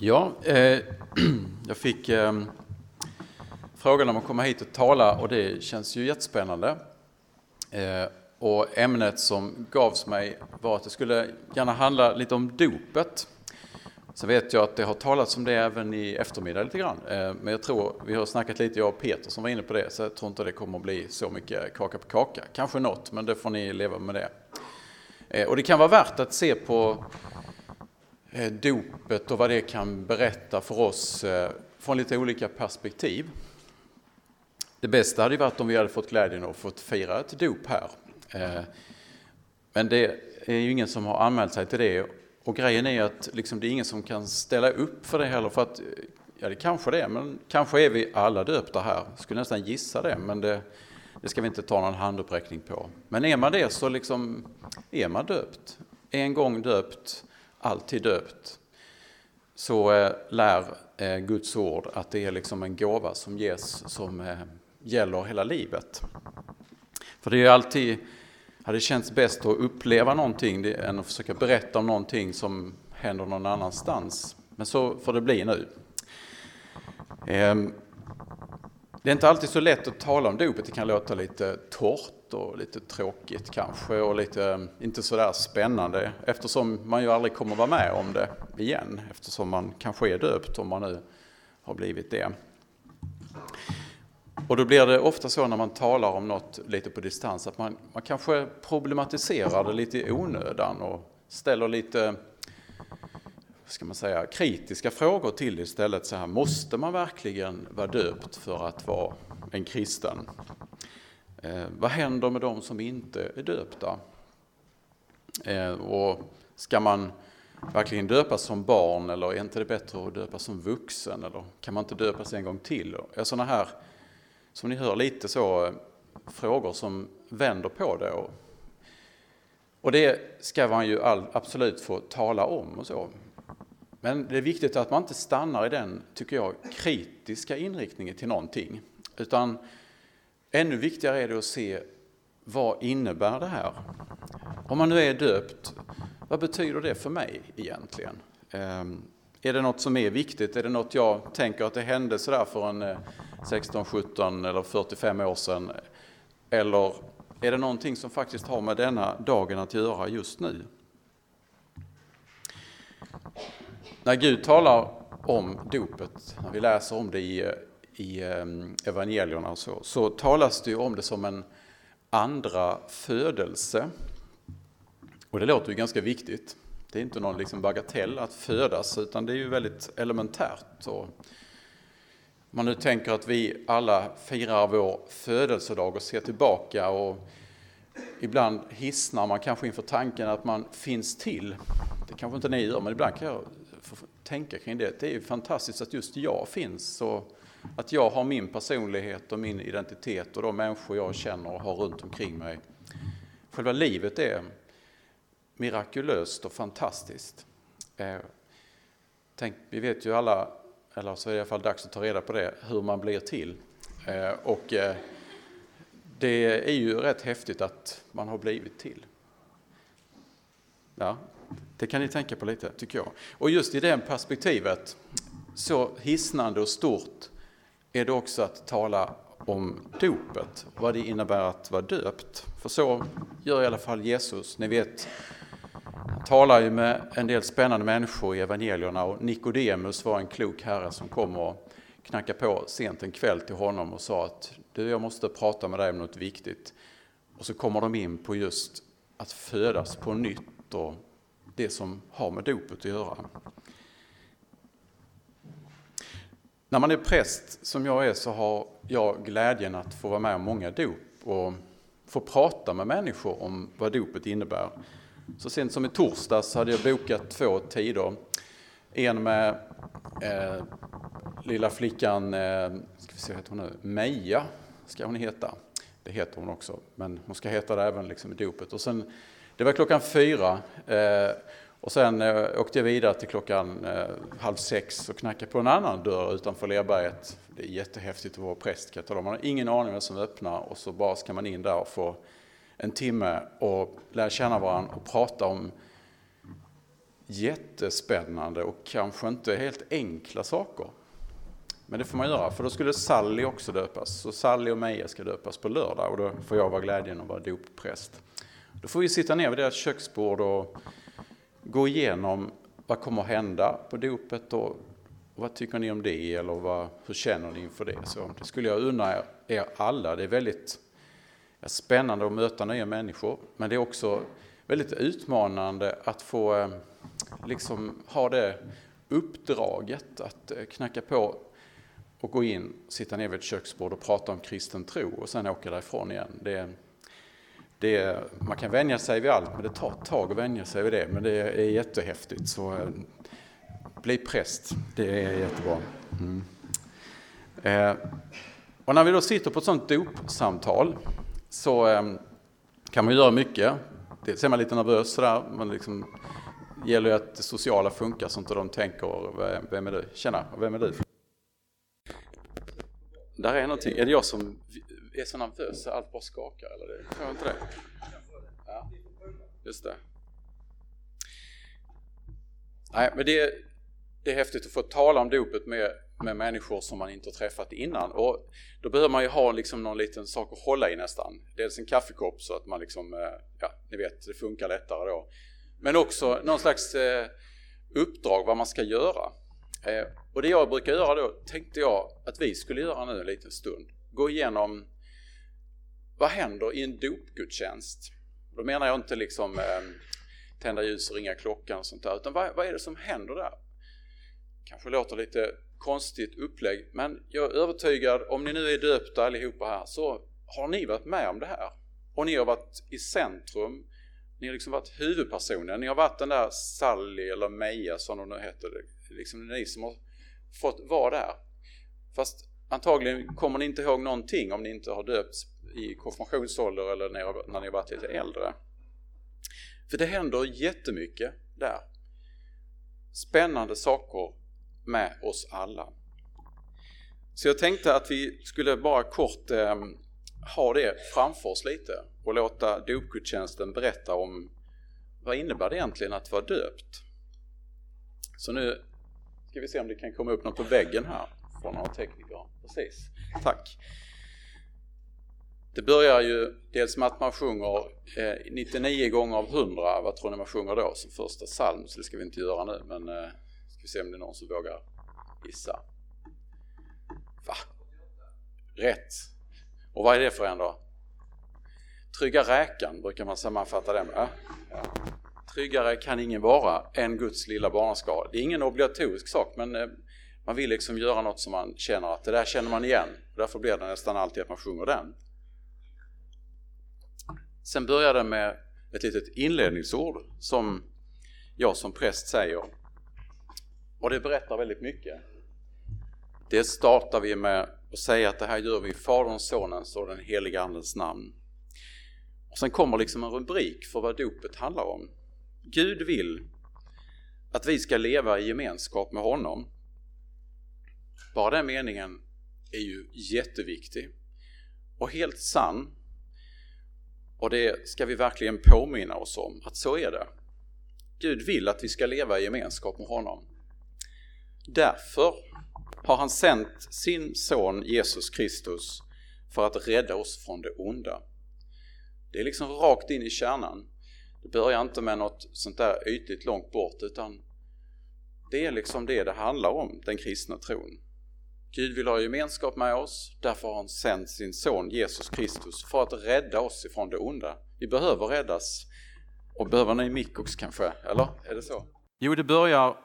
Ja, eh, jag fick eh, frågan om att komma hit och tala och det känns ju jättespännande. Eh, och ämnet som gavs mig var att det skulle gärna handla lite om dopet. Så vet jag att det har talats om det även i eftermiddag lite grann. Eh, men jag tror, vi har snackat lite, jag och Peter som var inne på det, så jag tror inte det kommer att bli så mycket kaka på kaka. Kanske något, men det får ni leva med det. Eh, och det kan vara värt att se på Eh, dopet och vad det kan berätta för oss eh, från lite olika perspektiv. Det bästa hade varit om vi hade fått glädjen att få fira ett dop här. Eh, men det är ju ingen som har anmält sig till det och grejen är att liksom det är ingen som kan ställa upp för det heller för att Ja, det kanske det är, men kanske är vi alla döpta här. Jag skulle nästan gissa det, men det, det ska vi inte ta någon handuppräckning på. Men är man det så liksom är man döpt. En gång döpt, alltid döpt, så eh, lär eh, Guds ord att det är liksom en gåva som ges som eh, gäller hela livet. För det är alltid, hade känts bäst att uppleva någonting än att försöka berätta om någonting som händer någon annanstans. Men så får det bli nu. Ehm, det är inte alltid så lätt att tala om dopet, det kan låta lite torrt och lite tråkigt kanske och lite eh, inte så där spännande eftersom man ju aldrig kommer vara med om det igen eftersom man kanske är döpt om man nu har blivit det. Och då blir det ofta så när man talar om något lite på distans att man, man kanske problematiserar det lite i onödan och ställer lite ska man säga, kritiska frågor till istället. Så här, måste man verkligen vara döpt för att vara en kristen? Eh, vad händer med de som inte är döpta? Eh, och ska man verkligen döpas som barn eller är inte det bättre att döpas som vuxen? Eller kan man inte döpas en gång till? Sådana här, som ni hör, lite så eh, frågor som vänder på det. Och, och det ska man ju all, absolut få tala om och så. Men det är viktigt att man inte stannar i den, tycker jag, kritiska inriktningen till någonting. Utan Ännu viktigare är det att se vad innebär det här? Om man nu är döpt, vad betyder det för mig egentligen? Ehm, är det något som är viktigt? Är det något jag tänker att det hände sådär för en eh, 16, 17 eller 45 år sedan? Eller är det någonting som faktiskt har med denna dagen att göra just nu? När Gud talar om dopet, när vi läser om det i eh, i ehm, evangelierna evangelierna så, så talas det ju om det som en andra födelse. Och det låter ju ganska viktigt. Det är inte någon liksom bagatell att födas utan det är ju väldigt elementärt. Och man nu tänker att vi alla firar vår födelsedag och ser tillbaka och ibland hissnar man kanske inför tanken att man finns till. Det kanske inte ni gör men ibland kan jag tänka kring det. Det är ju fantastiskt att just jag finns. Och att jag har min personlighet och min identitet och de människor jag känner och har runt omkring mig. Själva livet är mirakulöst och fantastiskt. Eh, tänk, vi vet ju alla, eller så är det i alla fall dags att ta reda på det, hur man blir till. Eh, och eh, det är ju rätt häftigt att man har blivit till. Ja, det kan ni tänka på lite, tycker jag. Och just i det perspektivet, så hisnande och stort, är det också att tala om dopet, vad det innebär att vara döpt. För så gör i alla fall Jesus. Ni vet, han talar ju med en del spännande människor i evangelierna och Nikodemus var en klok herre som kom och knackade på sent en kväll till honom och sa att du, jag måste prata med dig om något viktigt. Och så kommer de in på just att födas på nytt och det som har med dopet att göra. När man är präst som jag är så har jag glädjen att få vara med om många dop och få prata med människor om vad dopet innebär. Så sent som i torsdags hade jag bokat två tider. En med eh, lilla flickan, eh, ska vi se, heter hon nu? Meja ska hon heta. Det heter hon också, men hon ska heta det även liksom i dopet. Och sen, det var klockan fyra eh, och sen eh, åkte jag vidare till klockan eh, halv sex och knackade på en annan dörr utanför Lerberget. Det är jättehäftigt att vara präst kan jag tala om. Man har ingen aning vem som öppnar och så bara ska man in där och få en timme och lära känna varandra och prata om jättespännande och kanske inte helt enkla saker. Men det får man göra, för då skulle Sally också döpas. Så Sally och Meja ska döpas på lördag och då får jag vara glädjen att vara doppräst. Då får vi sitta ner vid deras köksbord och gå igenom vad kommer att hända på dopet och vad tycker ni om det eller vad, hur känner ni inför det? Så det skulle jag unna er alla. Det är väldigt spännande att möta nya människor men det är också väldigt utmanande att få eh, liksom ha det uppdraget att eh, knacka på och gå in, sitta ner vid ett köksbord och prata om kristen tro och sen åka därifrån igen. Det, det, man kan vänja sig vid allt, men det tar ett tag att vänja sig vid det. Men det är jättehäftigt. Så eh, bli präst, det är jättebra. Mm. Eh, och när vi då sitter på ett sånt dopsamtal så eh, kan man göra mycket. Dels är man lite nervös sådär, men liksom det gäller ju att det sociala funkar så inte de tänker, vem är du? Tjena, vem är du? Där är någonting, är det jag som är så nervös så allt bara skakar eller? Det, jag inte det? Ja, just det. Nej, men det, det är häftigt att få tala om dopet med, med människor som man inte har träffat innan. Och då behöver man ju ha liksom någon liten sak att hålla i nästan. Dels en kaffekopp så att man liksom, eh, ja, ni vet, det funkar lättare då. Men också någon slags eh, uppdrag vad man ska göra. Eh, och det jag brukar göra då tänkte jag att vi skulle göra nu en liten stund. Gå igenom vad händer i en dopgudstjänst? Då menar jag inte liksom eh, tända ljus och ringa klockan och sånt där, utan vad, vad är det som händer där? Kanske låter lite konstigt upplägg, men jag är övertygad, om ni nu är döpta allihopa här, så har ni varit med om det här. Och ni har varit i centrum, ni har liksom varit huvudpersonen, ni har varit den där Sally eller Meja som hon nu heter, liksom ni som har fått vara där. Fast antagligen kommer ni inte ihåg någonting om ni inte har döpts i konfirmationsålder eller när, när ni har varit lite äldre. För det händer jättemycket där. Spännande saker med oss alla. Så jag tänkte att vi skulle bara kort eh, ha det framför oss lite och låta dopgudstjänsten berätta om vad innebär det egentligen att vara döpt? Så nu ska vi se om det kan komma upp något på väggen här från några tekniker. Precis, tack. Det börjar ju dels med att man sjunger eh, 99 gånger av 100, vad tror ni man sjunger då som första psalm? Så det ska vi inte göra nu, men eh, ska vi se om det är någon som vågar gissa. Va? Rätt. Och vad är det för en då? Trygga räkan brukar man sammanfatta det med. Ja. Tryggare kan ingen vara än Guds lilla barnaskara. Det är ingen obligatorisk sak men eh, man vill liksom göra något som man känner att det där känner man igen. Därför blir det nästan alltid att man sjunger den. Sen börjar det med ett litet inledningsord som jag som präst säger. Och det berättar väldigt mycket. Det startar vi med att säga att det här gör vi i Faderns, Sonens och den heliga Andens namn. Och sen kommer liksom en rubrik för vad dopet handlar om. Gud vill att vi ska leva i gemenskap med honom. Bara den meningen är ju jätteviktig och helt sann. Och det ska vi verkligen påminna oss om, att så är det. Gud vill att vi ska leva i gemenskap med honom. Därför har han sänt sin son Jesus Kristus för att rädda oss från det onda. Det är liksom rakt in i kärnan. Det börjar inte med något sånt där ytligt långt bort utan det är liksom det det handlar om, den kristna tron. Gud vill ha gemenskap med oss, därför har han sänt sin son Jesus Kristus för att rädda oss ifrån det onda. Vi behöver räddas. Och behöver ni mick kanske, eller? Är det så? Jo, det börjar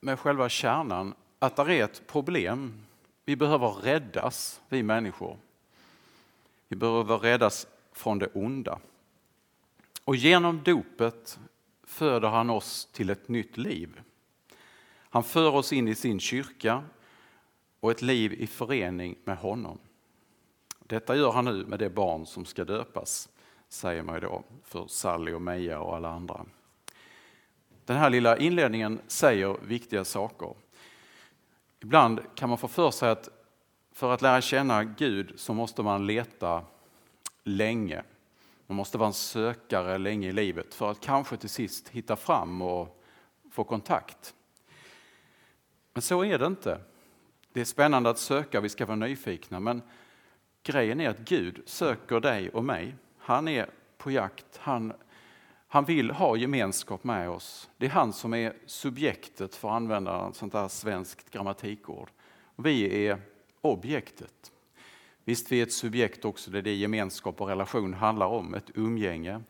med själva kärnan, att det är ett problem. Vi behöver räddas, vi människor. Vi behöver räddas från det onda. Och genom dopet föder han oss till ett nytt liv. Han för oss in i sin kyrka och ett liv i förening med honom. Detta gör han nu med det barn som ska döpas, säger man då för Sally och Meja och alla andra. Den här lilla inledningen säger viktiga saker. Ibland kan man få för sig att för att lära känna Gud så måste man leta länge. Man måste vara en sökare länge i livet för att kanske till sist hitta fram och få kontakt. Men så är det inte. Det är spännande att söka, vi ska vara nyfikna, men grejen är att Gud söker dig och mig. Han är på jakt, han, han vill ha gemenskap med oss. Det är han som är subjektet, för att använda ett sånt där svenskt grammatikord. Vi är objektet. Visst, vi är ett subjekt också, det är det gemenskap och relation handlar om, ett umgänge.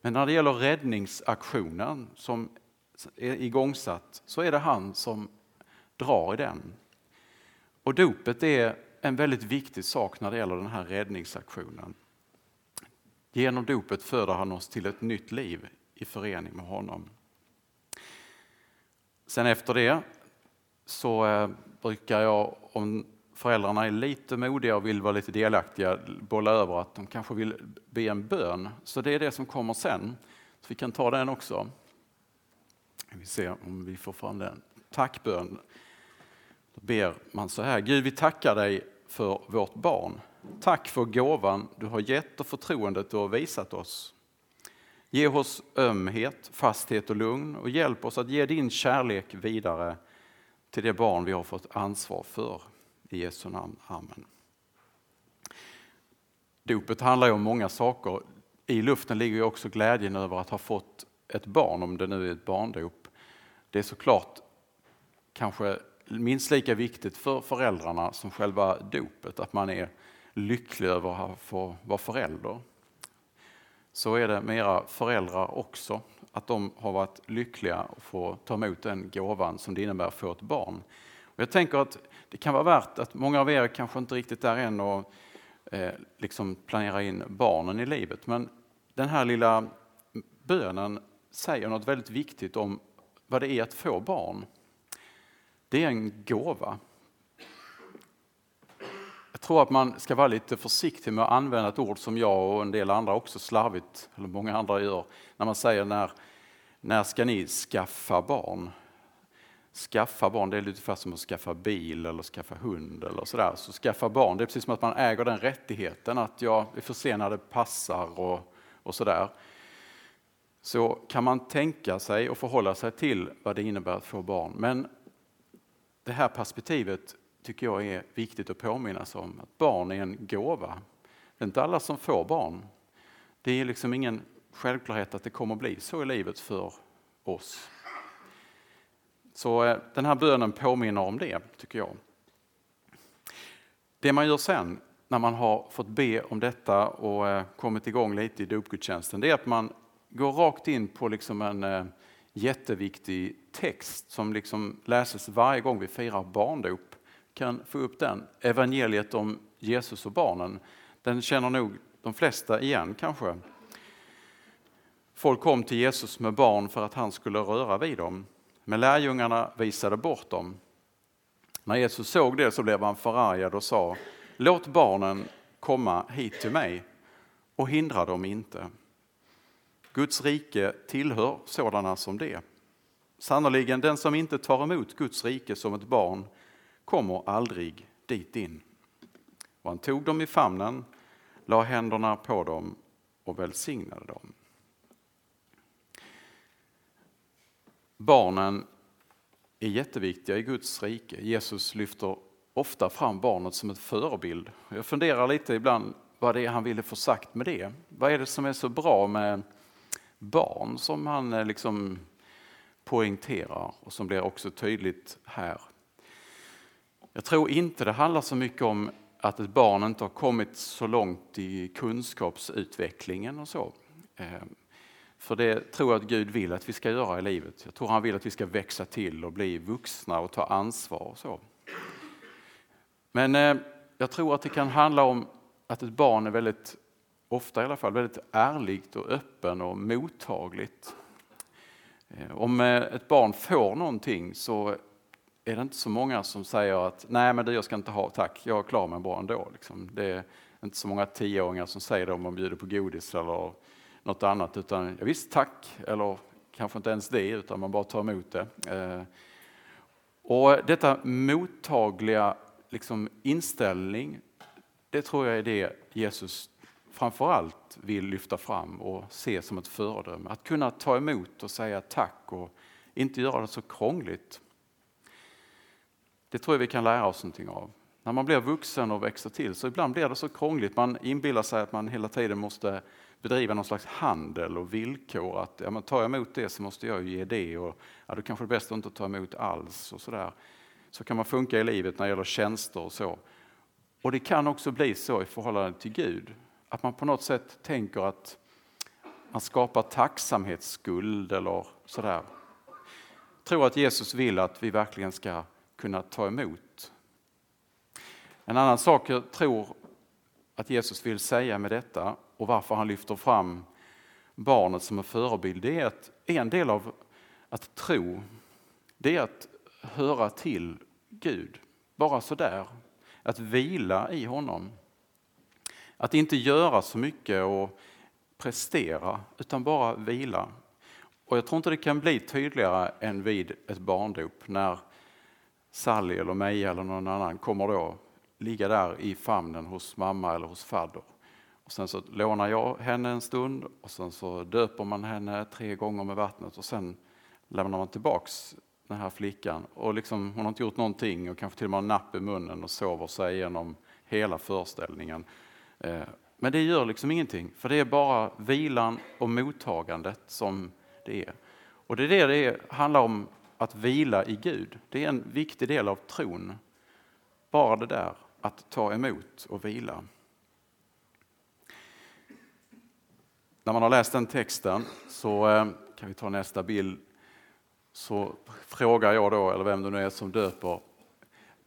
Men när det gäller räddningsaktionen som är igångsatt så är det han som drar i den. Och dopet är en väldigt viktig sak när det gäller den här räddningsaktionen. Genom dopet föder han oss till ett nytt liv i förening med honom. Sen efter det så eh, brukar jag, om föräldrarna är lite modiga och vill vara lite delaktiga, bolla över att de kanske vill be en bön. Så det är det som kommer sen. Så vi kan ta den också. Vi ser om vi får fram den. Tackbön. Då ber man så här. Gud, vi tackar dig för vårt barn. Tack för gåvan du har gett och förtroendet du har visat oss. Ge oss ömhet, fasthet och lugn och hjälp oss att ge din kärlek vidare till det barn vi har fått ansvar för. I Jesu namn. Amen. Dopet handlar ju om många saker. I luften ligger ju också glädjen över att ha fått ett barn, om det nu är ett barndop. Det är såklart kanske minst lika viktigt för föräldrarna som själva dopet, att man är lycklig över att få vara förälder. Så är det med era föräldrar också, att de har varit lyckliga att få ta emot den gåvan som det innebär att få ett barn. Och jag tänker att det kan vara värt att många av er kanske inte riktigt är än och eh, liksom planera in barnen i livet, men den här lilla bönen säger något väldigt viktigt om vad det är att få barn. Det är en gåva. Jag tror att man ska vara lite försiktig med att använda ett ord som jag och en del andra också slarvigt, eller många andra gör, när man säger när, när ska ni skaffa barn? Skaffa barn, det är lite som att skaffa bil eller skaffa hund eller sådär. Så skaffa barn, det är precis som att man äger den rättigheten att jag är får se när det passar och, och sådär. Så kan man tänka sig och förhålla sig till vad det innebär att få barn. Men det här perspektivet tycker jag är viktigt att påminna sig om. Att barn är en gåva. Det är inte alla som får barn. Det är liksom ingen självklarhet att det kommer bli så i livet för oss. Så eh, den här bönen påminner om det, tycker jag. Det man gör sen, när man har fått be om detta och eh, kommit igång lite i dopgudstjänsten, det är att man går rakt in på liksom en eh, jätteviktig text som liksom läses varje gång vi firar barndop. kan få upp den. Evangeliet om Jesus och barnen. Den känner nog de flesta igen kanske. Folk kom till Jesus med barn för att han skulle röra vid dem. Men lärjungarna visade bort dem. När Jesus såg det så blev han förargad och sa Låt barnen komma hit till mig och hindra dem inte. Guds rike tillhör sådana som det. Sannerligen, den som inte tar emot Guds rike som ett barn kommer aldrig dit in. Och han tog dem i famnen, la händerna på dem och välsignade dem. Barnen är jätteviktiga i Guds rike. Jesus lyfter ofta fram barnet som en förebild. Jag funderar lite ibland vad det är han ville få sagt med det. Vad är det som är så bra med barn som han eh, liksom poängterar och som blir också tydligt här. Jag tror inte det handlar så mycket om att ett barn inte har kommit så långt i kunskapsutvecklingen och så. Ehm, för det tror jag att Gud vill att vi ska göra i livet. Jag tror han vill att vi ska växa till och bli vuxna och ta ansvar och så. Men ehm, jag tror att det kan handla om att ett barn är väldigt, ofta i alla fall, väldigt ärligt och öppen och mottagligt. Eh, om eh, ett barn får någonting så är det inte så många som säger att nej men det jag ska inte ha, tack, jag är klar med bra ändå. Liksom. Det är inte så många tioåringar som säger det om man bjuder på godis eller något annat, utan ja, visst tack, eller kanske inte ens det, utan man bara tar emot det. Eh, och detta mottagliga liksom, inställning, det tror jag är det Jesus framförallt vill lyfta fram och se som ett föredöme. Att kunna ta emot och säga tack och inte göra det så krångligt. Det tror jag vi kan lära oss någonting av. När man blir vuxen och växer till så ibland blir det så krångligt. Man inbillar sig att man hela tiden måste bedriva någon slags handel och villkor. Att ja, men tar jag emot det så måste jag ge det och ja, då kanske det är bäst att inte ta emot alls. och Så, där. så kan man funka i livet när det gäller tjänster och så. Och det kan också bli så i förhållande till Gud. Att man på något sätt tänker att man skapar tacksamhetsskuld eller sådär. Jag tror att Jesus vill att vi verkligen ska kunna ta emot. En annan sak jag tror att Jesus vill säga med detta och varför han lyfter fram barnet som en förebild, det är att en del av att tro, det är att höra till Gud. Bara sådär. Att vila i honom. Att inte göra så mycket och prestera, utan bara vila. Och jag tror inte det kan bli tydligare än vid ett barndop när Sally eller Meja eller någon annan kommer då ligga där i famnen hos mamma eller hos fadder. Och sen så lånar jag henne en stund och sen så döper man henne tre gånger med vattnet och sen lämnar man tillbaks den här flickan. Och liksom, hon har inte gjort någonting och kanske till och med har napp i munnen och sover sig igenom hela föreställningen. Eh, men det gör liksom ingenting, för det är bara vilan och mottagandet som det är. Och det är det det handlar om, att vila i Gud. Det är en viktig del av tron. Bara det där, att ta emot och vila. När man har läst den texten så eh, kan vi ta nästa bild. Så frågar jag då, eller vem det nu är som döper,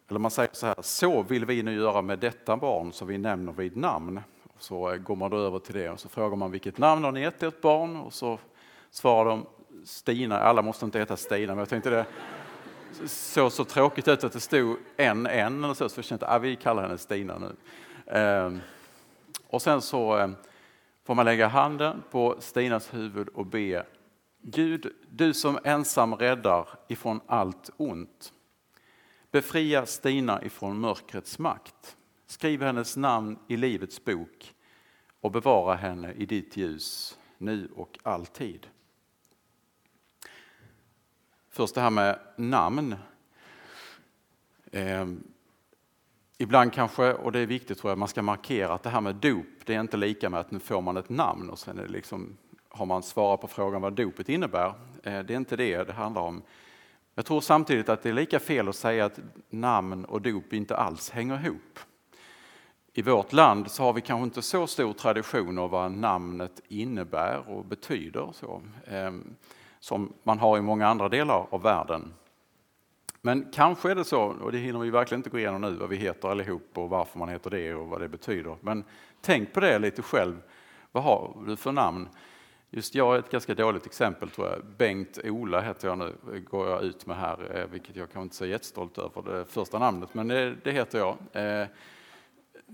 eller man säger så här, så vill vi nu göra med detta barn som vi nämner vid namn. Så eh, går man då över till det och så frågar man vilket namn har ni gett ert barn? Och så svarar de Stina, alla måste inte heta Stina, men jag tänkte det såg så tråkigt ut att det stod en, en eller så, så jag kände att ah, vi kallar henne Stina nu. Ehm, och sen så ehm, får man lägga handen på Stinas huvud och be Gud, du som ensam räddar ifrån allt ont. Befria Stina ifrån mörkrets makt. Skriv hennes namn i Livets bok och bevara henne i ditt ljus nu och alltid. Först det här med namn. Eh, ibland kanske, och det är viktigt tror jag, man ska markera att det här med dop, det är inte lika med att nu får man ett namn och sen är det liksom, har man svarat på frågan vad dopet innebär. Eh, det är inte det det handlar om. Jag tror samtidigt att det är lika fel att säga att namn och dop inte alls hänger ihop. I vårt land så har vi kanske inte så stor tradition av vad namnet innebär och betyder. Så. Eh, som man har i många andra delar av världen. Men kanske är det så, och det hinner vi verkligen inte gå igenom nu, vad vi heter allihop och varför man heter det och vad det betyder. Men tänk på det lite själv. Vad har du för namn? Just jag är ett ganska dåligt exempel tror jag. Bengt-Ola heter jag nu, går jag ut med här, eh, vilket jag kanske inte är så jättestolt över, det första namnet, men det, det heter jag. Eh,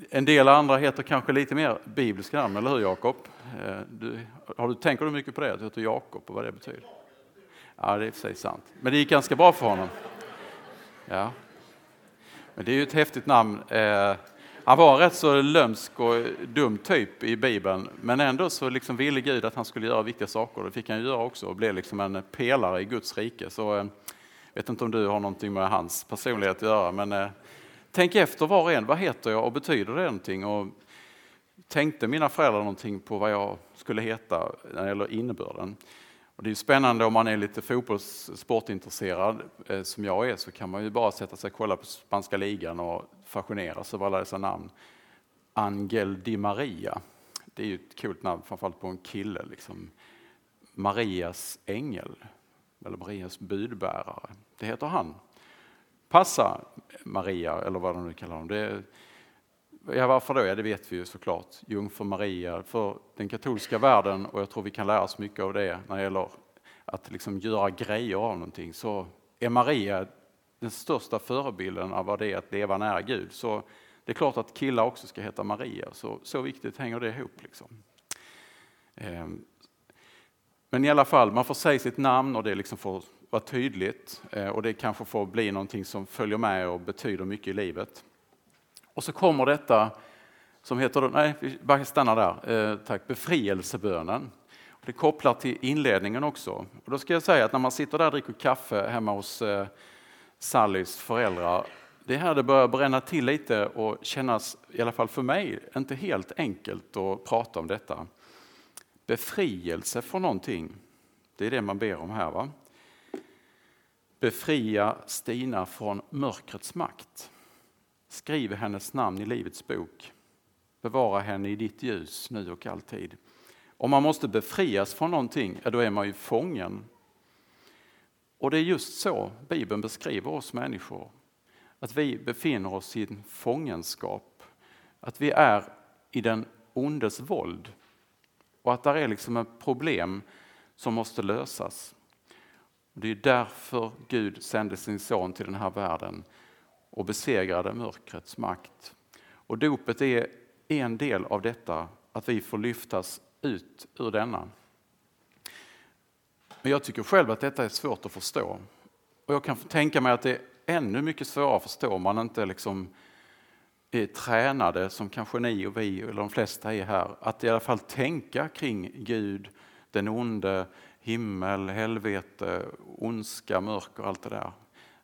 en del andra heter kanske lite mer bibliska namn, eller hur Jakob? Du, har du, tänker du mycket på det, att du heter Jakob och vad det betyder? Ja, det är i och för sig sant. Men det gick ganska bra för honom. Ja. Men det är ju ett häftigt namn. Han var en rätt så lömsk och dum typ i Bibeln, men ändå så liksom ville Gud att han skulle göra viktiga saker. Det fick han göra också och blev liksom en pelare i Guds rike. Så jag vet inte om du har någonting med hans personlighet att göra, men eh, tänk efter var och en. Vad heter jag och betyder det någonting? Och tänkte mina föräldrar någonting på vad jag skulle heta när det gäller innebörden? Och det är spännande om man är lite fotbollssportintresserad eh, som jag är så kan man ju bara sätta sig och kolla på spanska ligan och fascineras över alla dessa namn. Angel Di Maria, det är ju ett coolt namn framförallt på en kille. Liksom. Marias ängel, eller Marias budbärare, det heter han. Passa Maria, eller vad de nu kallar honom. Det Ja, varför då? Ja, det vet vi ju såklart. Jungfru Maria, för den katolska världen, och jag tror vi kan lära oss mycket av det när det gäller att liksom göra grejer av någonting, så är Maria den största förebilden av vad det är att leva nära Gud. Så det är klart att killar också ska heta Maria, så, så viktigt hänger det ihop. Liksom. Ehm, men i alla fall, man får säga sitt namn och det liksom får vara tydligt eh, och det kanske får bli någonting som följer med och betyder mycket i livet. Och så kommer detta som heter, nej vi bara stannar där, eh, tack, befrielsebönen. Det kopplar till inledningen också. Och då ska jag säga att när man sitter där och dricker kaffe hemma hos eh, Sallys föräldrar, det är här det börjar bränna till lite och kännas, i alla fall för mig, inte helt enkelt att prata om detta. Befrielse från någonting, det är det man ber om här. va? Befria Stina från mörkrets makt. Skriv hennes namn i Livets bok. Bevara henne i ditt ljus nu och alltid. Om man måste befrias från någonting, ja, då är man ju fången. Och det är just så Bibeln beskriver oss människor. Att vi befinner oss i en fångenskap. Att vi är i den ondes våld. Och att det är liksom ett problem som måste lösas. Det är därför Gud sände sin son till den här världen och besegrade mörkrets makt. Och dopet är en del av detta, att vi får lyftas ut ur denna. Men jag tycker själv att detta är svårt att förstå. Och jag kan tänka mig att det är ännu mycket svårare att förstå om man inte liksom är tränade, som kanske ni och vi, eller de flesta är här, att i alla fall tänka kring Gud, den onde, himmel, helvete, ondska, mörker och allt det där.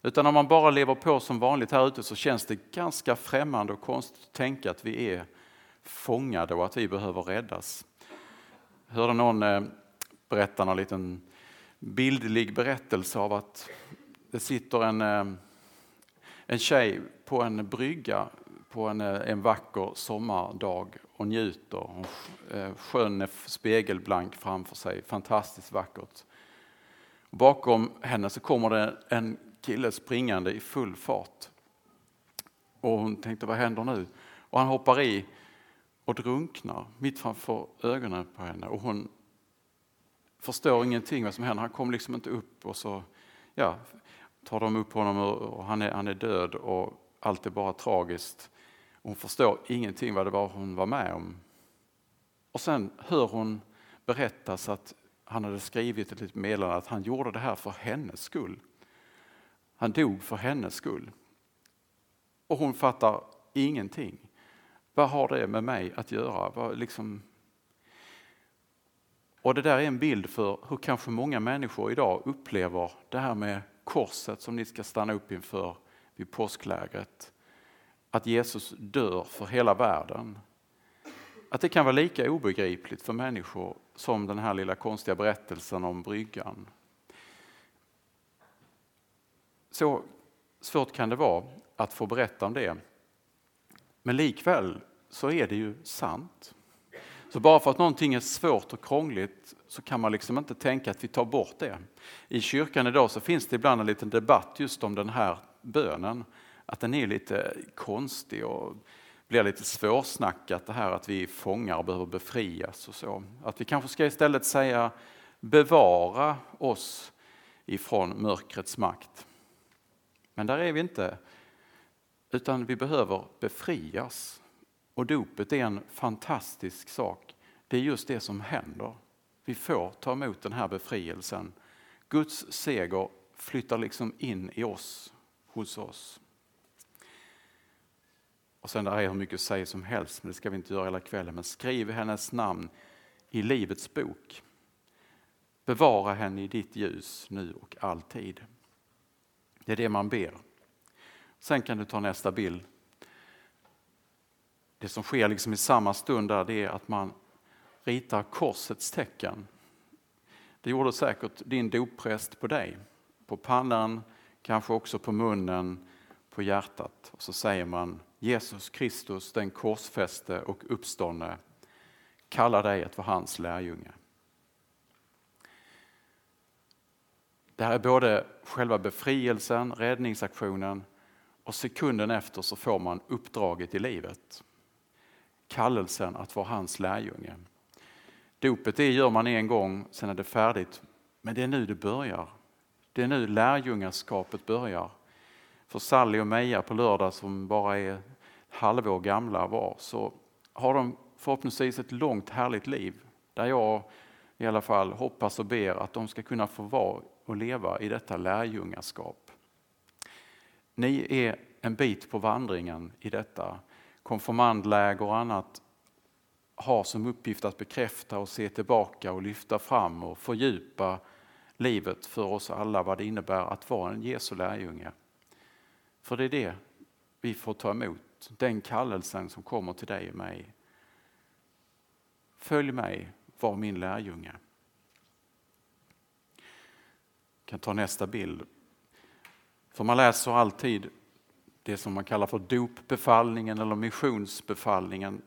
Utan om man bara lever på som vanligt här ute så känns det ganska främmande och konstigt att tänka att vi är fångade och att vi behöver räddas. Jag hörde någon eh, berätta någon liten bildlig berättelse av att det sitter en, eh, en tjej på en brygga på en, eh, en vacker sommardag och njuter. Eh, sjön är spegelblank framför sig, fantastiskt vackert. Bakom henne så kommer det en kille springande i full fart. Och hon tänkte, vad händer nu? Och han hoppar i och drunknar mitt framför ögonen på henne. Och hon förstår ingenting vad som händer. Han kommer liksom inte upp och så ja, tar de upp honom och han är, han är död och allt är bara tragiskt. Hon förstår ingenting vad det var hon var med om. Och sen hör hon berättas att han hade skrivit ett litet meddelande att han gjorde det här för hennes skull. Han dog för hennes skull. Och hon fattar ingenting. Vad har det med mig att göra? Vad liksom... Och det där är en bild för hur kanske många människor idag upplever det här med korset som ni ska stanna upp inför vid påsklägret. Att Jesus dör för hela världen. Att det kan vara lika obegripligt för människor som den här lilla konstiga berättelsen om bryggan. Så svårt kan det vara att få berätta om det. Men likväl så är det ju sant. Så bara för att någonting är svårt och krångligt så kan man liksom inte tänka att vi tar bort det. I kyrkan idag så finns det ibland en liten debatt just om den här bönen. Att den är lite konstig och blir lite svårsnackat det här att vi är fångar och behöver befrias och så. Att vi kanske ska istället säga bevara oss ifrån mörkrets makt. Men där är vi inte, utan vi behöver befrias. Och dopet är en fantastisk sak. Det är just det som händer. Vi får ta emot den här befrielsen. Guds seger flyttar liksom in i oss, hos oss. Och sen där är hur mycket säg som helst, men det ska vi inte göra hela kvällen. Men skriv hennes namn i Livets bok. Bevara henne i ditt ljus nu och alltid. Det är det man ber. Sen kan du ta nästa bild. Det som sker liksom i samma stund där, det är att man ritar korsets tecken. Det gjorde säkert din doppräst på dig. På pannan, kanske också på munnen, på hjärtat. Och så säger man Jesus Kristus, den korsfäste och uppståndne, kallar dig att vara hans lärjunge. Det här är både själva befrielsen, räddningsaktionen och sekunden efter så får man uppdraget i livet. Kallelsen att vara hans lärjunge. Dopet det gör man en gång, sen är det färdigt. Men det är nu det börjar. Det är nu lärjungaskapet börjar. För Sally och Meja på lördag som bara är halvår gamla var så har de förhoppningsvis ett långt härligt liv där jag i alla fall hoppas och ber att de ska kunna få vara och leva i detta lärjungaskap. Ni är en bit på vandringen i detta. Konfirmandläger och annat har som uppgift att bekräfta och se tillbaka och lyfta fram och fördjupa livet för oss alla, vad det innebär att vara en Jesu lärjunge. För det är det vi får ta emot, den kallelsen som kommer till dig och mig. Följ mig, var min lärjunge. Jag kan ta nästa bild. För man läser alltid det som man kallar för dopbefallningen eller missionsbefallningen.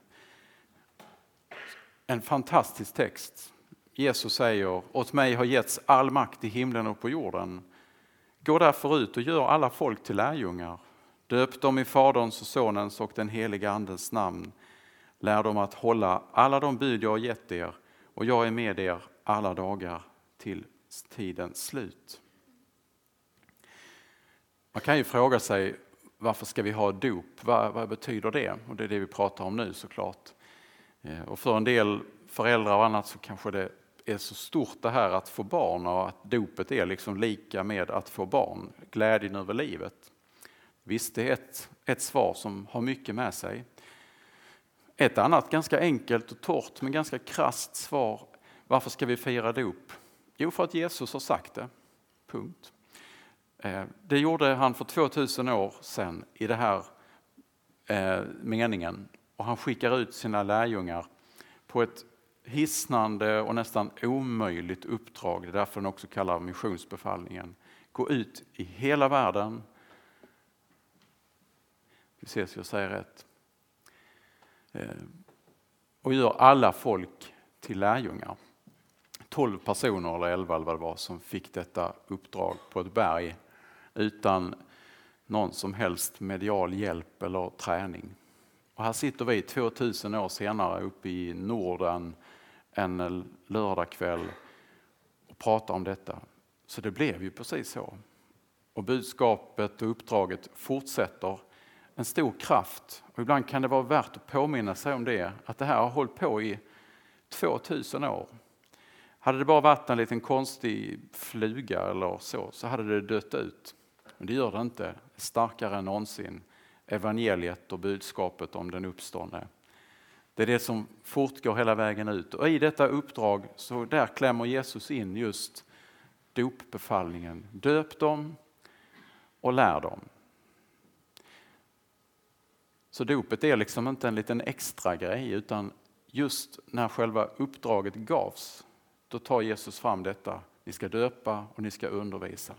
En fantastisk text. Jesus säger, åt mig har getts all makt i himlen och på jorden. Gå därför ut och gör alla folk till lärjungar. Döp dem i Faderns och Sonens och den heliga Andens namn. Lär dem att hålla alla de bud jag har gett er och jag är med er alla dagar till tidens slut. Man kan ju fråga sig varför ska vi ha dop? Vad, vad, betyder det? Och det är det vi pratar om nu såklart. Eh, och för en del föräldrar och annat så kanske det är så stort det här att få barn och att dopet är liksom lika med att få barn, glädjen över livet. Visst, det är ett, ett svar som har mycket med sig. Ett annat ganska enkelt och torrt men ganska krast svar. Varför ska vi fira dop? Jo, för att Jesus har sagt det. Punkt. Eh, det gjorde han för 2000 år sedan i den här eh, meningen och han skickar ut sina lärjungar på ett hisnande och nästan omöjligt uppdrag. Det är därför den också kallar missionsbefallningen. Gå ut i hela världen. Vi ses, jag säger rätt. Eh, och gör alla folk till lärjungar. 12 personer eller 11 eller vad det var som fick detta uppdrag på ett berg utan någon som helst medial hjälp eller träning. Och här sitter vi 2000 år senare uppe i Norden en lördagkväll och pratar om detta. Så det blev ju precis så. Och budskapet och uppdraget fortsätter en stor kraft. Och ibland kan det vara värt att påminna sig om det, att det här har hållit på i 2000 år. Hade det bara varit en liten konstig fluga eller så, så hade det dött ut. Men det gör det inte. Starkare än någonsin. Evangeliet och budskapet om den uppståndne. Det är det som fortgår hela vägen ut. Och i detta uppdrag så där klämmer Jesus in just dopbefallningen. Döp dem och lär dem. Så dopet är liksom inte en liten extra grej utan just när själva uppdraget gavs, då tar Jesus fram detta. Ni ska döpa och ni ska undervisa.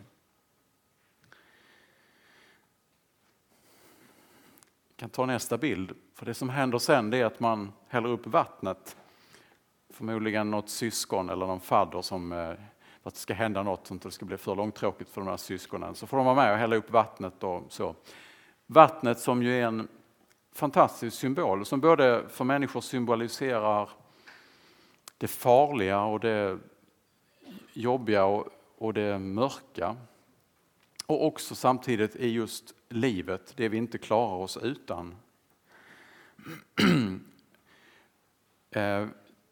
Kan ta nästa bild. För det som händer sen det är att man häller upp vattnet. Förmodligen något syskon eller någon fadder som eh, för att det ska hända något så att det ska bli för långtråkigt för de här syskonen. Så får de vara med och hälla upp vattnet. Och så. Vattnet som ju är en fantastisk symbol som både för människor symboliserar det farliga och det jobbiga och, och det mörka. Och också samtidigt är just livet, det vi inte klarar oss utan. Eh,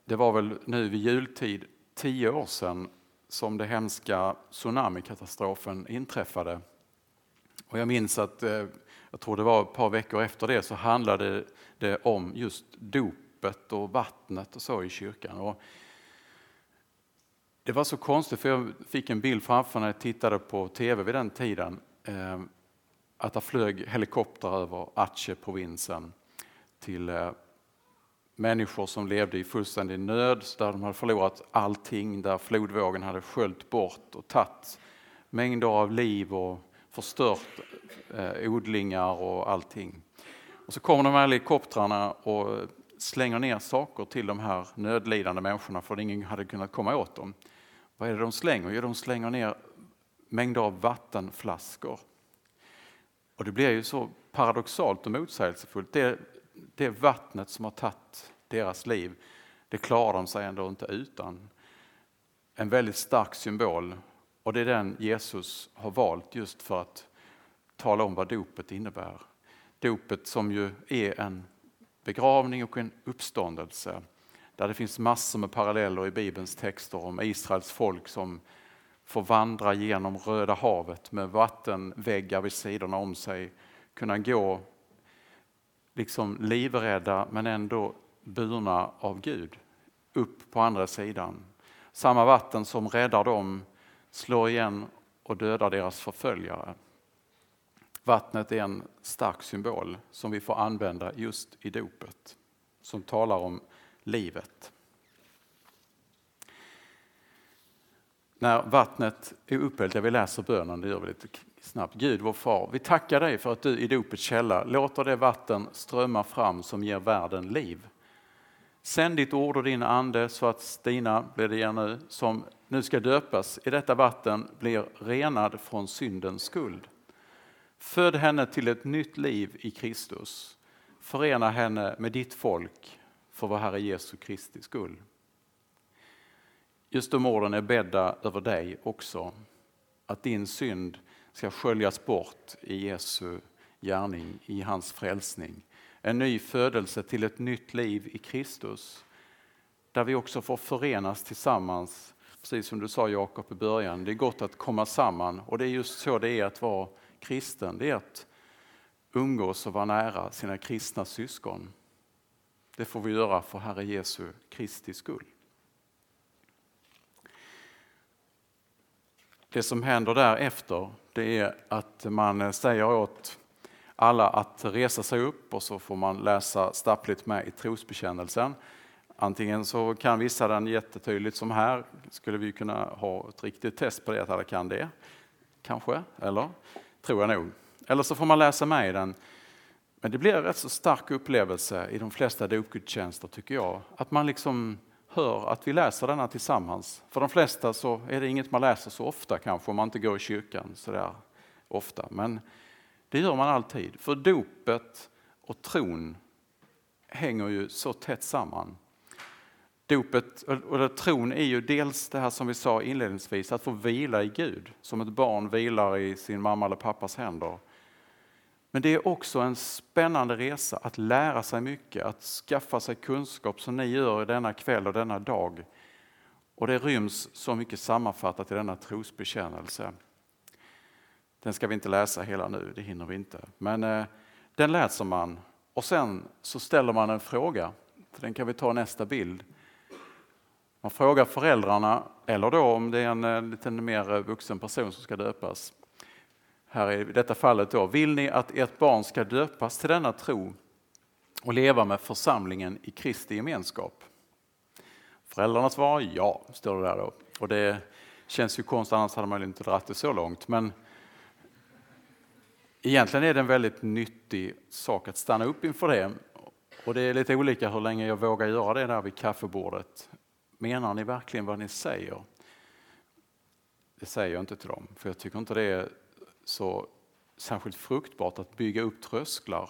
det var väl nu vid jultid, tio år sedan, som den hemska tsunamikatastrofen inträffade. Och jag minns att, eh, jag tror det var ett par veckor efter det, så handlade det om just dopet och vattnet och så i kyrkan. Och det var så konstigt, för jag fick en bild framför när jag tittade på tv vid den tiden. Eh, att det flög helikoptrar över Aceh-provinsen till eh, människor som levde i fullständig nöd, där de hade förlorat allting, där flodvågen hade sköljt bort och tagit mängder av liv och förstört eh, odlingar och allting. Och så kommer de här helikoptrarna och slänger ner saker till de här nödlidande människorna för ingen hade kunnat komma åt dem. Vad är det de slänger? Jo, de slänger ner mängder av vattenflaskor. Och det blir ju så paradoxalt och motsägelsefullt. Det, det vattnet som har tagit deras liv, det klarar de sig ändå inte utan. En väldigt stark symbol och det är den Jesus har valt just för att tala om vad dopet innebär. Dopet som ju är en begravning och en uppståndelse där det finns massor med paralleller i Bibelns texter om Israels folk som får vandra genom Röda havet med vattenväggar vid sidorna om sig, kunna gå liksom livrädda men ändå burna av Gud upp på andra sidan. Samma vatten som räddar dem slår igen och dödar deras förföljare. Vattnet är en stark symbol som vi får använda just i dopet, som talar om livet. När vattnet är upphällt, jag vill läsa bönen, det gör vi lite snabbt. Gud vår far, vi tackar dig för att du i dopets källa låter det vatten strömma fram som ger världen liv. Sänd ditt ord och din ande så att Stina, blir det igen nu, som nu ska döpas i detta vatten blir renad från syndens skuld. Föd henne till ett nytt liv i Kristus. Förena henne med ditt folk för vår Herre Jesu Kristi skull. Just de orden är bädda över dig också. Att din synd ska sköljas bort i Jesu gärning, i hans frälsning. En ny födelse till ett nytt liv i Kristus. Där vi också får förenas tillsammans, precis som du sa Jakob i början. Det är gott att komma samman och det är just så det är att vara kristen. Det är att umgås och vara nära sina kristna syskon. Det får vi göra för Herre Jesu Kristi skull. Det som händer därefter det är att man eh, säger åt alla att resa sig upp och så får man läsa stappligt med i trosbekännelsen. Antingen så kan vissa den jättetydligt som här, skulle vi kunna ha ett riktigt test på det, att alla kan det. Kanske, eller? Tror jag nog. Eller så får man läsa med i den. Men det blir en rätt så stark upplevelse i de flesta dopgudstjänster tycker jag. Att man liksom hör att vi läser denna tillsammans. För de flesta så är det inget man läser så ofta kanske om man inte går i kyrkan så där ofta. Men det gör man alltid. För dopet och tron hänger ju så tätt samman. Dopet och tron är ju dels det här som vi sa inledningsvis, att få vila i Gud, som ett barn vilar i sin mamma eller pappas händer. Men det är också en spännande resa att lära sig mycket, att skaffa sig kunskap som ni gör denna kväll och denna dag. Och det ryms så mycket sammanfattat i denna trosbekännelse. Den ska vi inte läsa hela nu, det hinner vi inte. Men eh, den läser man och sen så ställer man en fråga. Den kan vi ta nästa bild. Man frågar föräldrarna, eller då om det är en eh, lite mer vuxen person som ska döpas. Här i detta fallet då, vill ni att ert barn ska döpas till denna tro och leva med församlingen i Kristi gemenskap? Föräldrarna svarar ja, står det där då. Och det känns ju konstigt, annars hade man inte dragit det så långt. Men egentligen är det en väldigt nyttig sak att stanna upp inför det. Och det är lite olika hur länge jag vågar göra det där vid kaffebordet. Menar ni verkligen vad ni säger? Det säger jag inte till dem, för jag tycker inte det är så särskilt fruktbart att bygga upp trösklar.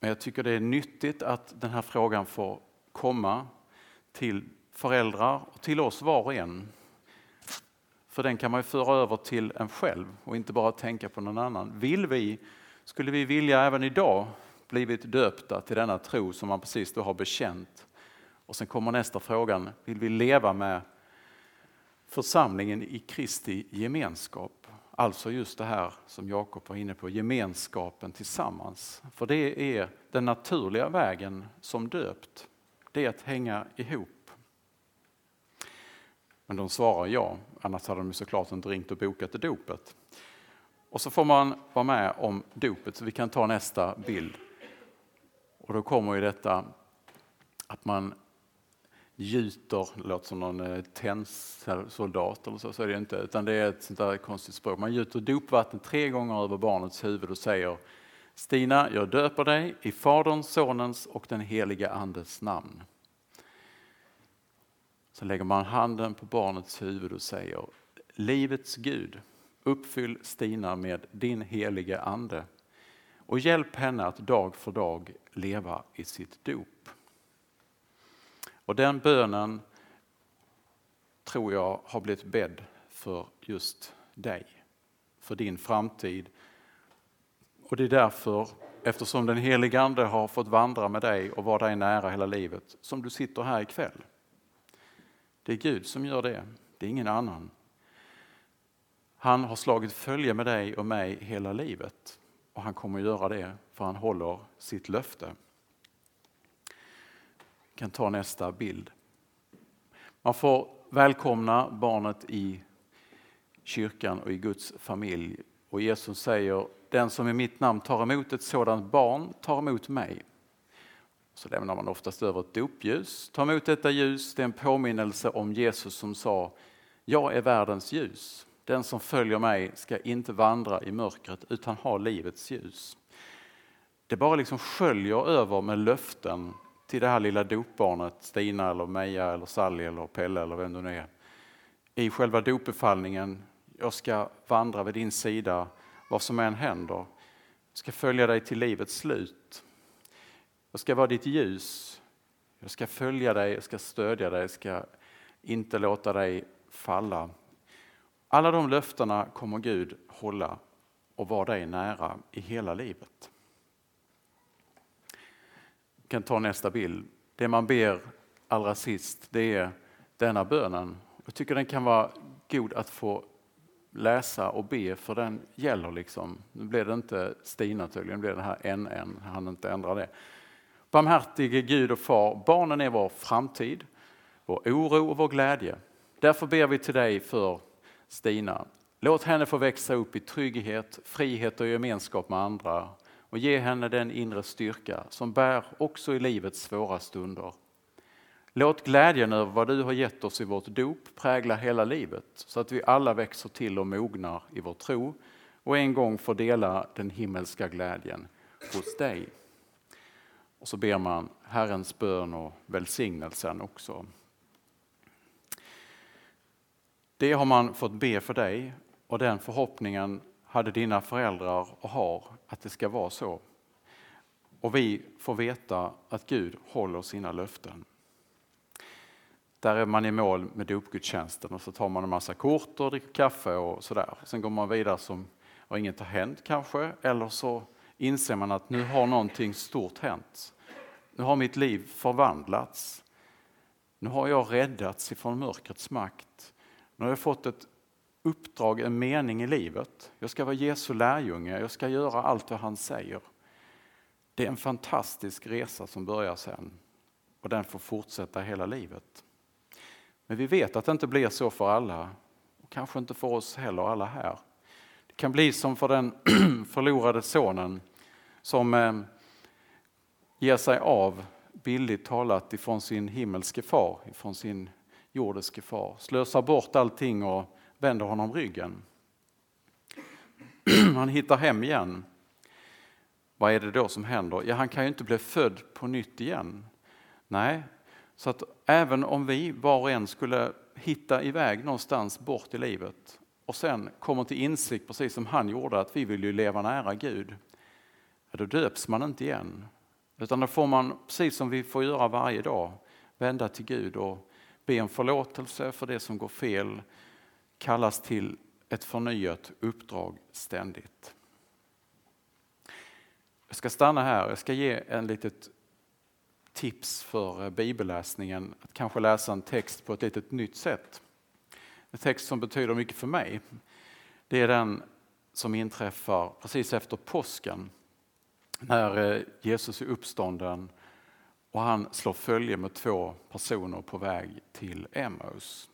Men jag tycker det är nyttigt att den här frågan får komma till föräldrar och till oss var och en. För den kan man ju föra över till en själv och inte bara tänka på någon annan. Vill vi, skulle vi vilja även idag blivit döpta till denna tro som man precis då har bekänt. Och sen kommer nästa frågan, vill vi leva med församlingen i Kristi gemenskap? Alltså just det här som Jakob var inne på, gemenskapen tillsammans. För det är den naturliga vägen som döpt. Det är att hänga ihop. Men de svarar ja, annars hade de såklart inte ringt och bokat dopet. Och så får man vara med om dopet, så vi kan ta nästa bild. Och då kommer ju detta att man gjuter, låter som någon eh, tennsoldat eller så, så är det inte, utan det är ett sånt där konstigt språk. Man gjuter dopvatten tre gånger över barnets huvud och säger Stina, jag döper dig i Faderns, Sonens och den heliga Andes namn. Så lägger man handen på barnets huvud och säger Livets Gud, uppfyll Stina med din heliga Ande och hjälp henne att dag för dag leva i sitt dop. Och den bönen tror jag har blivit bädd för just dig, för din framtid. Och det är därför, eftersom den helige Ande har fått vandra med dig och vara dig nära hela livet, som du sitter här ikväll. Det är Gud som gör det, det är ingen annan. Han har slagit följe med dig och mig hela livet och han kommer att göra det för han håller sitt löfte. Vi kan ta nästa bild. Man får välkomna barnet i kyrkan och i Guds familj. Och Jesus säger, den som i mitt namn tar emot ett sådant barn tar emot mig. Så lämnar man oftast över ett dopljus. Ta emot detta ljus, det är en påminnelse om Jesus som sa, jag är världens ljus. Den som följer mig ska inte vandra i mörkret utan ha livets ljus. Det bara liksom sköljer över med löften till det här lilla dopbarnet Stina eller Meja eller Sally eller Pelle eller vem det nu är. I själva dopbefallningen, jag ska vandra vid din sida vad som än händer. Jag ska följa dig till livets slut. Jag ska vara ditt ljus. Jag ska följa dig, jag ska stödja dig, jag ska inte låta dig falla. Alla de löftena kommer Gud hålla och vara dig nära i hela livet. Vi kan ta nästa bild. Det man ber allra sist det är denna bönen. Jag tycker den kan vara god att få läsa och be för den gäller liksom. Nu blev det inte Stina tydligen, nu blev det här NN, han inte ändra det. Barmhärtige Gud och Far, barnen är vår framtid, vår oro och vår glädje. Därför ber vi till dig för Stina. Låt henne få växa upp i trygghet, frihet och gemenskap med andra och ge henne den inre styrka som bär också i livets svåra stunder. Låt glädjen över vad du har gett oss i vårt dop prägla hela livet så att vi alla växer till och mognar i vår tro och en gång får dela den himmelska glädjen hos dig. Och så ber man Herrens bön och välsignelsen också. Det har man fått be för dig och den förhoppningen hade dina föräldrar och har att det ska vara så. Och vi får veta att Gud håller sina löften. Där är man i mål med dopgudstjänsten och så tar man en massa kort och dricker kaffe och sådär. Sen går man vidare som och inget har hänt kanske, eller så inser man att nu har någonting stort hänt. Nu har mitt liv förvandlats. Nu har jag räddats ifrån mörkrets makt. Nu har jag fått ett uppdrag, en mening i livet. Jag ska vara Jesu lärjunge, jag ska göra allt vad han säger. Det är en fantastisk resa som börjar sen och den får fortsätta hela livet. Men vi vet att det inte blir så för alla och kanske inte för oss heller alla här. Det kan bli som för den förlorade sonen som eh, ger sig av, billigt talat, ifrån sin himmelske far, ifrån sin jordiske far. Slösar bort allting och vänder honom ryggen. Han hittar hem igen. Vad är det då som händer? Ja, han kan ju inte bli född på nytt igen. Nej, så att även om vi var och en skulle hitta iväg någonstans bort i livet och sen kommer till insikt, precis som han gjorde, att vi vill ju leva nära Gud, då döps man inte igen. Utan då får man, precis som vi får göra varje dag, vända till Gud och be om förlåtelse för det som går fel, kallas till ett förnyat uppdrag ständigt. Jag ska stanna här, jag ska ge en litet tips för eh, bibelläsningen, att kanske läsa en text på ett litet nytt sätt. En text som betyder mycket för mig, det är den som inträffar precis efter påsken när eh, Jesus är uppstånden och han slår följe med två personer på väg till Emmaus.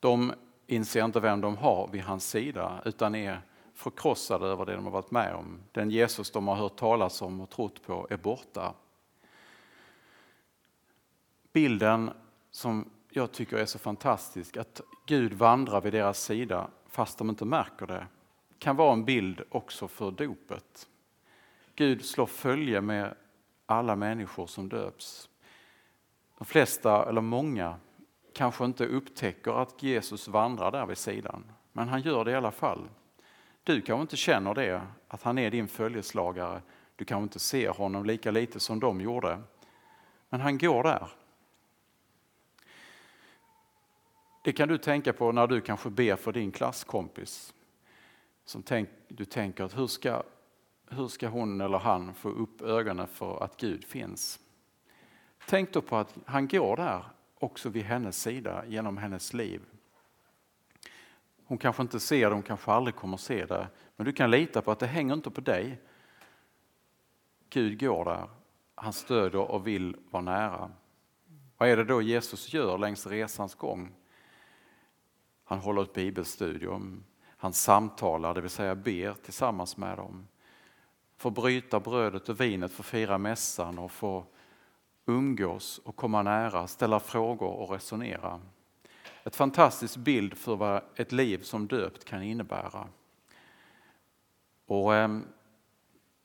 De inser inte vem de har vid hans sida utan är förkrossade över det de har varit med om. Den Jesus de har hört talas om och trott på är borta. Bilden som jag tycker är så fantastisk, att Gud vandrar vid deras sida fast de inte märker det, kan vara en bild också för dopet. Gud slår följe med alla människor som döps. De flesta, eller många, kanske inte upptäcker att Jesus vandrar där vid sidan, men han gör det i alla fall. Du kanske inte känner det, att han är din följeslagare. Du kanske inte ser honom lika lite som de gjorde, men han går där. Det kan du tänka på när du kanske ber för din klasskompis. Som tänk, du tänker att hur ska, hur ska hon eller han få upp ögonen för att Gud finns? Tänk då på att han går där också vid hennes sida genom hennes liv. Hon kanske inte ser det, hon kanske aldrig kommer se det, men du kan lita på att det hänger inte på dig. Gud går där, han stöder och vill vara nära. Vad är det då Jesus gör längs resans gång? Han håller ett bibelstudium, han samtalar, det vill säga ber tillsammans med dem. Får bryta brödet och vinet, får fira mässan och får umgås och komma nära, ställa frågor och resonera. Ett fantastisk bild för vad ett liv som döpt kan innebära. Och eh,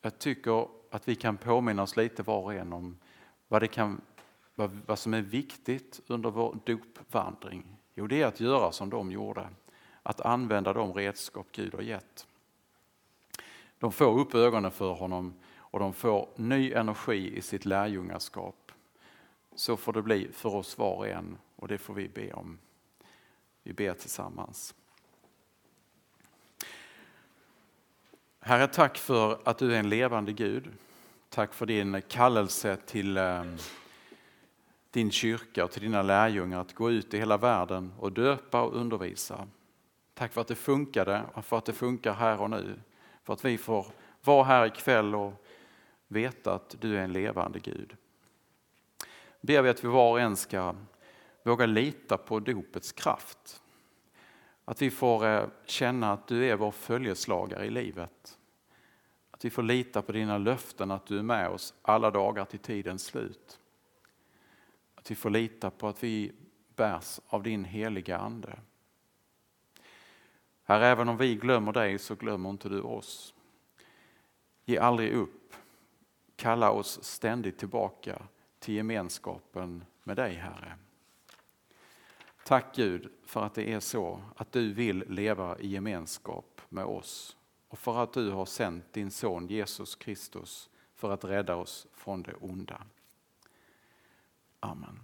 Jag tycker att vi kan påminna oss lite var och en om vad, det kan, vad, vad som är viktigt under vår dopvandring. Jo, det är att göra som de gjorde, att använda de redskap Gud har gett. De får upp ögonen för honom och de får ny energi i sitt lärjungaskap. Så får det bli för oss var och en och det får vi be om. Vi ber tillsammans. Herre, tack för att du är en levande Gud. Tack för din kallelse till ehm, din kyrka och till dina lärjungar att gå ut i hela världen och döpa och undervisa. Tack för att det funkade och för att det funkar här och nu. För att vi får vara här ikväll och veta att du är en levande Gud. Ber vi att vi var och en ska våga lita på dopets kraft. Att vi får eh, känna att du är vår följeslagare i livet. Att vi får lita på dina löften att du är med oss alla dagar till tidens slut. Att vi får lita på att vi bärs av din heliga Ande. Herre, även om vi glömmer dig så glömmer inte du oss. Ge aldrig upp. Kalla oss ständigt tillbaka till gemenskapen med dig, Herre. Tack Gud för att det är så att du vill leva i gemenskap med oss och för att du har sänt din son Jesus Kristus för att rädda oss från det onda. Amen.